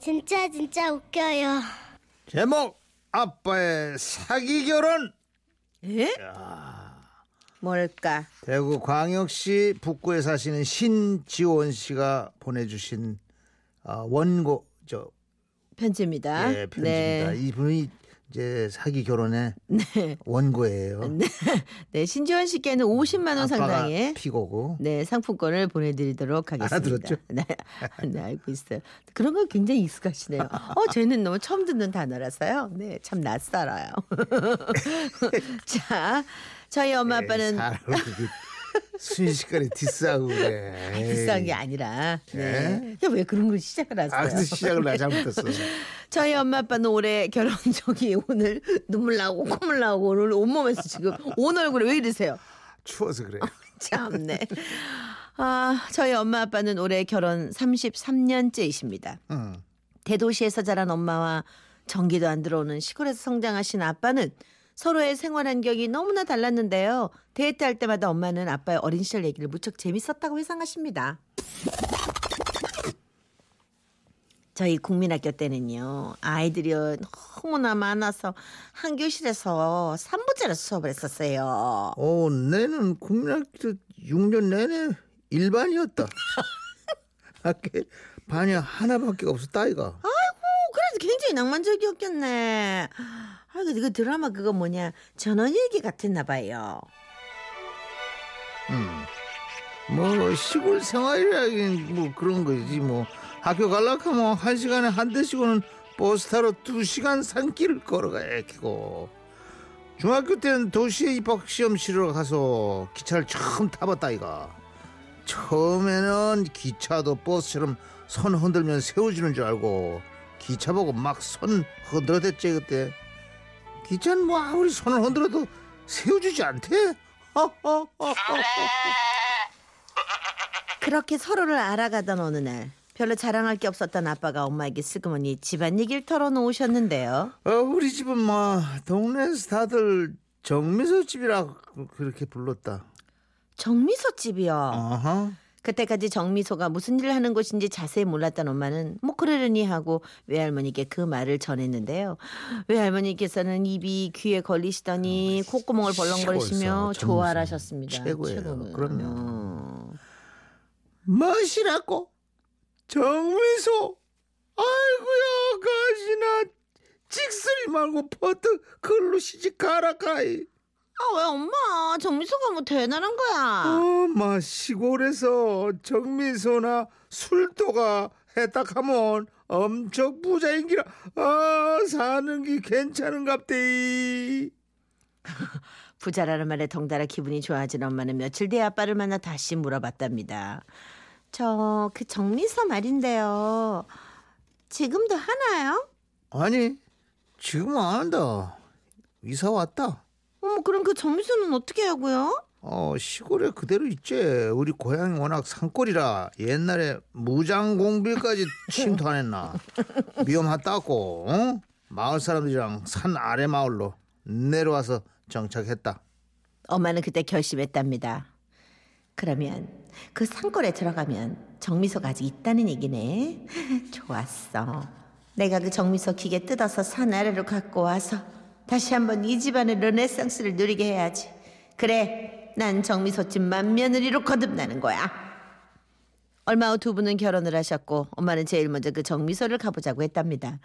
진짜 진짜 웃겨요. 제목 아빠의 사기 결혼 에? 뭘까? 대구 광역시 북구에 사시는 신지원 씨가 보내주신 어, 원고 저 편지입니다. 예, 편지입니다. 이분이 이제 사기 결혼의 네. 원고예요. 네. 네, 신지원 씨께는 50만 원 상당의 피고고 네, 상품권을 보내 드리도록 하겠습니다. 알아들었죠? 네, 네, 알고 있어요. 그런 거 굉장히 익숙하시네요. 어, 저는 너무 처음 듣는 단어라서요. 네, 참 낯설어요. 자, 저희 엄마 아빠는 그렇게 순식간에 디스하고 그래. 비싼 게 아니라 네. 야, 왜 그런 걸 시작을 하세요? 아, 근데 시작을 나 잘못했어. 저희 엄마 아빠는 올해 결혼 저기 오늘 눈물 나오고 콧물 나오고 오늘 온몸에서 지금 온 얼굴에 왜 이러세요? 추워서 그래. 참네. 아, 저희 엄마 아빠는 올해 결혼 33년째이십니다. 응. 대도시에서 자란 엄마와 전기도 안 들어오는 시골에서 성장하신 아빠는 서로의 생활 환경이 너무나 달랐는데요. 데이트 할 때마다 엄마는 아빠의 어린 시절 얘기를 무척 재밌었다고 회상하십니다. 저희 국민학교 때는요 아이들이 너무나 많아서 한 교실에서 3부제로 수업을 했었어요. 어, 내는 국민학교 6년 내내 일반이었다. 학교 반이 하나밖에 없었다 이가. 어, 그래도 굉장히 낭만적이었겠네. 아, 그, 그 드라마 그거 뭐냐 전원 일기 같았나 봐요. 음. 뭐 시골 생활이라긴 뭐 그런 거지 뭐 학교 갈라카면 한 시간에 한 대씩은 버스 타러 두 시간 산길을 걸어가야 했고 중학교 때는 도시에 입학 시험 치러 가서 기차를 처음 타봤다 이가 처음에는 기차도 버스처럼 손 흔들면 세워주는 줄 알고 기차 보고 막 손 흔들어댔지 그때 기차는 뭐 아무리 손을 흔들어도 세워주지 않대 그렇게 서로를 알아가던 어느 날 별로 자랑할 게 없었던 아빠가 엄마에게 슬그머니 집안 얘기를 털어놓으셨는데요. 어, 우리 집은 뭐 동네에서 다들 정미소 집이라 그렇게 불렀다. 정미소 집이요. 아하. 그때까지 정미소가 무슨 일을 하는 곳인지 자세히 몰랐던 엄마는 뭐 그러려니 하고 외할머니께 그 말을 전했는데요. 외할머니께서는 입이 귀에 걸리시더니 콧구멍을 벌렁거리시며 시골에서 좋아를 정미소. 하셨습니다. 최고예요. 최고는. 그럼요. 어. 멋이라고 정미소. 아이고야 가시나 찍소리 말고 버뜩 걸로 시집 가라 가이. 아, 왜 엄마? 정미소가 뭐 대단한 거야. 어마 시골에서 정미소나 술도가 했다 하면 엄청 부자인 기라 아 사는 게 괜찮은갑대 부자라는 말에 덩달아 기분이 좋아진 엄마는 며칠 뒤에 아빠를 만나 다시 물어봤답니다. 저 그 정미소 말인데요. 지금도 하나요? 아니 지금 안 한다 이사 왔다 어머 그럼 그 정미소는 어떻게 하고요? 어 시골에 그대로 있지 우리 고향이 워낙 산골이라 옛날에 무장공비까지 침투 안 했나 위험하다고 어? 마을 사람들이랑 산 아래 마을로 내려와서 정착했다 엄마는 그때 결심했답니다. 그러면 그 산골에 들어가면 정미소가 아직 있다는 얘기네. 좋았어. 내가 그 정미소 기계 뜯어서 산 아래로 갖고 와서 다시 한번 이 집안의 르네상스를 누리게 해야지. 그래, 난 정미소집 맏며느리로 거듭나는 거야. 얼마 후 두 분은 결혼을 하셨고 엄마는 제일 먼저 그 정미소를 가보자고 했답니다.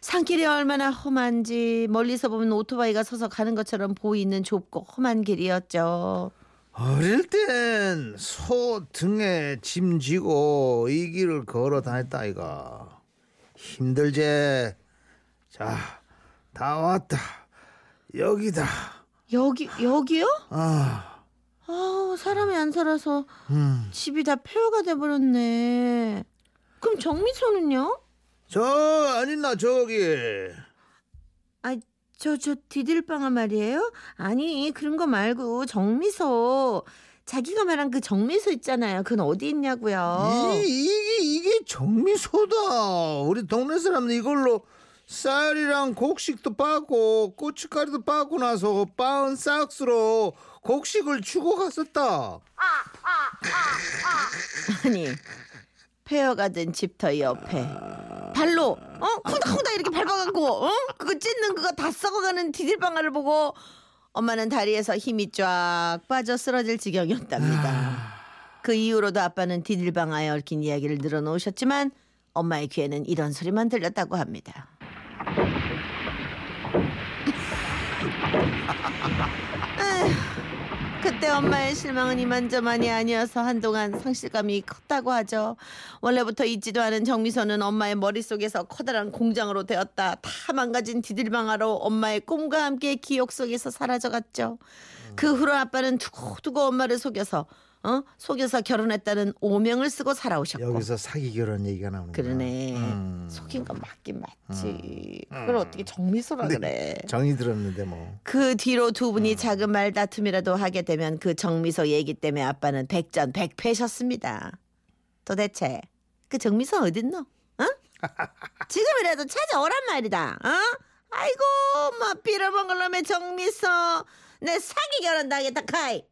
산길이 얼마나 험한지 멀리서 보면 오토바이가 서서 가는 것처럼 보이는 좁고 험한 길이었죠. 어릴 땐 소 등에 짐 지고 이 길을 걸어 다녔다 아이가 힘들제 자 다 왔다 여기다 여기 여기요? 아 아 사람이 안 살아서 음. 집이 다 폐허가 돼버렸네. 그럼 정미소는요? 저 아니나 저기 아 저 저 디딜방아 말이에요? 아니 그런 거 말고 정미소 자기가 말한 그 정미소 있잖아요. 그건 어디 있냐고요? 이, 이게 이게 정미소다 우리 동네 사람들 이걸로 쌀이랑 곡식도 빠고 고춧가루도 빠고 나서 빻은 싹스로 곡식을 주고 갔었다. 아니 폐허가 된 집터 옆에. 발로 어? 콩닥콩닥 이렇게 밟아갖고 어? 그거 찢는 그거 다 썩어가는 디딜방아를 보고 엄마는 다리에서 힘이 쫙 빠져 쓰러질 지경이었답니다. 그 이후로도 아빠는 디딜방아에 얽힌 이야기를 늘어놓으셨지만 엄마의 귀에는 이런 소리만 들렸다고 합니다. 에휴, 그때 엄마의 실망은 이만저만이 아니어서 한동안 상실감이 컸다고 하죠. 원래부터 있지도 않은 정미소는 엄마의 머릿속에서 커다란 공장으로 되었다. 다 망가진 디딜방아로 엄마의 꿈과 함께 기억 속에서 사라져갔죠. 그 후로 아빠는 두고두고 엄마를 속여서 어? 속여서 결혼했다는 오명을 쓰고 살아오셨고 여기서 사기 결혼 얘기가 나오는 거야. 그러네. 음. 속인 건 맞긴 맞지. 그걸 어떻게 정미소라 그래. 정이 들었는데 뭐. 그 뒤로 두 음. 분이 작은 말 다툼이라도 하게 되면 그 정미소 얘기 때문에 아빠는 백전 백패셨습니다. 도대체 그 정미소 어딨노? 어? 지금이라도 찾아오란 말이다. 어? 아이고 뭐 빌어먹을 놈의 정미소 내 사기 결혼 당했다 카이.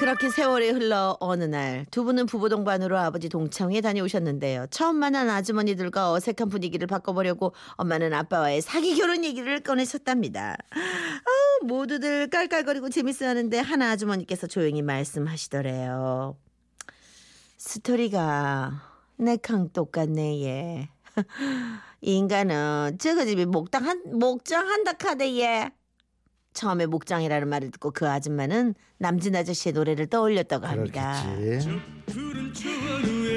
그렇게 세월이 흘러 어느 날 두 분은 부부 동반으로 아버지 동창회에 다녀오셨는데요. 처음 만난 아주머니들과 어색한 분위기를 바꿔보려고 엄마는 아빠와의 사기 결혼 얘기를 꺼내셨답니다. 아우, 모두들 깔깔거리고 재밌어하는데 하나 아주머니께서 조용히 말씀하시더래요. 스토리가 내캉 똑같네 얘. 이 인간은 저거 집이 목당 한 목장 한다 카대 얘. 처음에 목장이라는 말을 듣고 그 아줌마는 남진 아저씨의 노래를 떠올렸다고 합니다. 그렇겠지.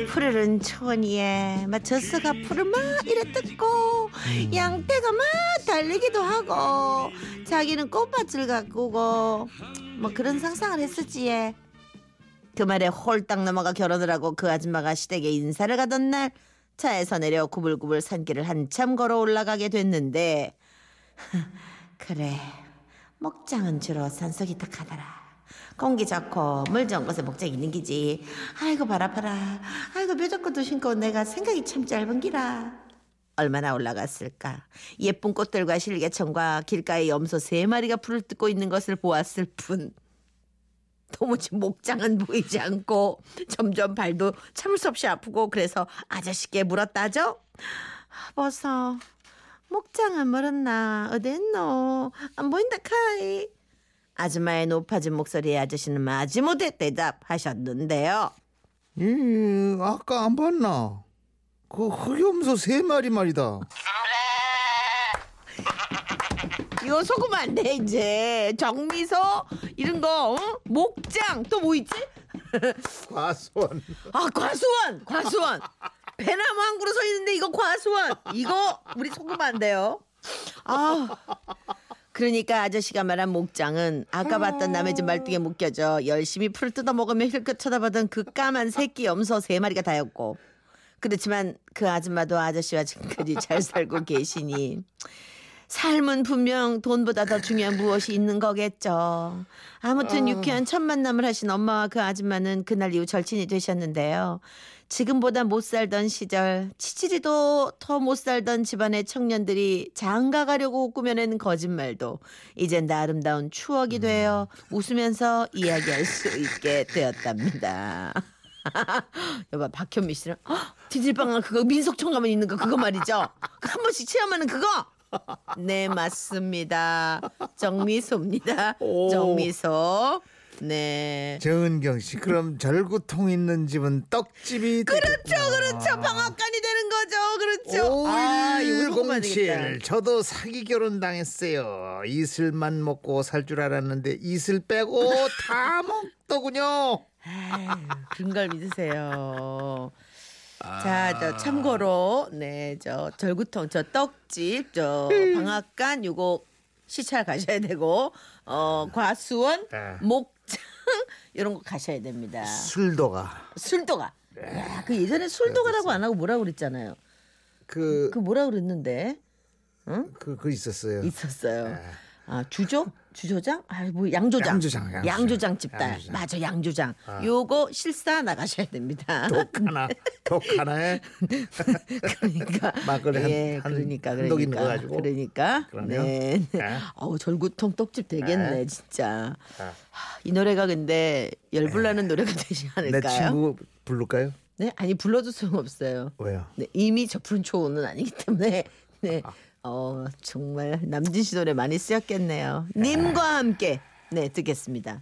푸르른 초원이에 막 젖소가 푸르 막 이래 뜯고 양떼가 막 달리기도 하고 자기는 꽃밭을 가꾸고 뭐 그런 상상을 했었지 얘. 그 말에 홀딱 넘어가 결혼을 하고 그 아줌마가 시댁에 인사를 가던 날 차에서 내려 구불구불 산길을 한참 걸어 올라가게 됐는데 그래 목장은 주로 산속이 탁하더라. 공기 좋고 물 좋은 곳에 목장이 있는 기지. 아이고 바라 봐라. 아이고 뾰족것도 신고 내가 생각이 참 짧은 기라. 얼마나 올라갔을까? 예쁜 꽃들과 실개청과 길가에 염소 세 마리가 풀을 뜯고 있는 것을 보았을 뿐. 도무지 목장은 보이지 않고 점점 발도 참을 수 없이 아프고 그래서 아저씨께 물었다죠. 벌써 목장은 멀었나 어디 있노 안 보인다 카이. 아줌마의 높아진 목소리에 아저씨는 마지 못해 대답하셨는데요. 이 아까 안 봤나? 그 흑염소 세 마리 말이다. 이거 속으면 안 돼 이제 정미소 이런 거 어? 목장 또 뭐 있지? 과수원. 아 과수원 과수원 배나무 한 그루 서 있는데 이거 과수원 이거 우리 속으면 안 돼요 아 그러니까 아저씨가 말한 목장은 아까 봤던 남의 집 말뚝에 묶여져 열심히 풀을 뜯어 먹으며 힐끗 쳐다보던 그 까만 새끼 염소 세 마리가 다였고 그렇지만 그 아줌마도 아저씨와 지금까지 잘 살고 계시니 삶은 분명 돈보다 더 중요한 무엇이 있는 거겠죠. 아무튼 유쾌한 첫 만남을 하신 엄마와 그 아줌마는 그날 이후 절친이 되셨는데요. 지금보다 못 살던 시절, 치치리도 더 못 살던 집안의 청년들이 장가 가려고 꾸며낸 거짓말도 이젠 다 아름다운 추억이 되어 웃으면서 이야기할 수 있게 되었답니다. 여봐 박현미 씨는 헉, 디질방아 그거 민속촌 가면 있는 거 그거 말이죠. 그한 번씩 체험하는 그거. 네 맞습니다. 정미소입니다. 오. 정미소. 네. 정은경 씨, 그럼 절구통 있는 집은 떡집이 그렇죠, 그렇죠. 방앗간이 되는 거죠. 그렇죠. 아, 이거 되겠다. 5107 저도 사기 결혼 당했어요. 이슬만 먹고 살 줄 알았는데 이슬 빼고 다 먹더군요. 아유, 그런 걸 믿으세요. 자, 저 참고로 네, 저 절구통, 저 떡집, 저 방앗간 요거 시찰 가셔야 되고 어 과수원, 네. 목장 이런 거 가셔야 됩니다. 술도가 술도가. 야, 그 예전에 술도가라고 안 하고 뭐라고 그랬잖아요. 그 그 뭐라 그랬는데 그, 그 있었어요. 있었어요. 아 주조? 주조장? 아 뭐 양조장. 양조장, 양조장. 양조장 집딸. 양조장. 맞아 양조장. 요거 실사 나가셔야 됩니다. 독 하나, 독 하나에 그러니까 막걸리 한- 예, 한- 그러니까 그러니까 넣어가지고. 그러니까 그러면? 네. 네. 어우 절구통 떡집 되겠네 네. 진짜. 네. 하, 이 노래가 근데 열불나는 노래가 되지 내 않을까요? 친구 부를까요? 네, 아니 불러도 소용없어요. 왜요? 네, 이미 저 푸른 초는 아니기 때문에 네, 어 정말 남진 씨 노래 많이 쓰였겠네요. 님과 함께 네 듣겠습니다.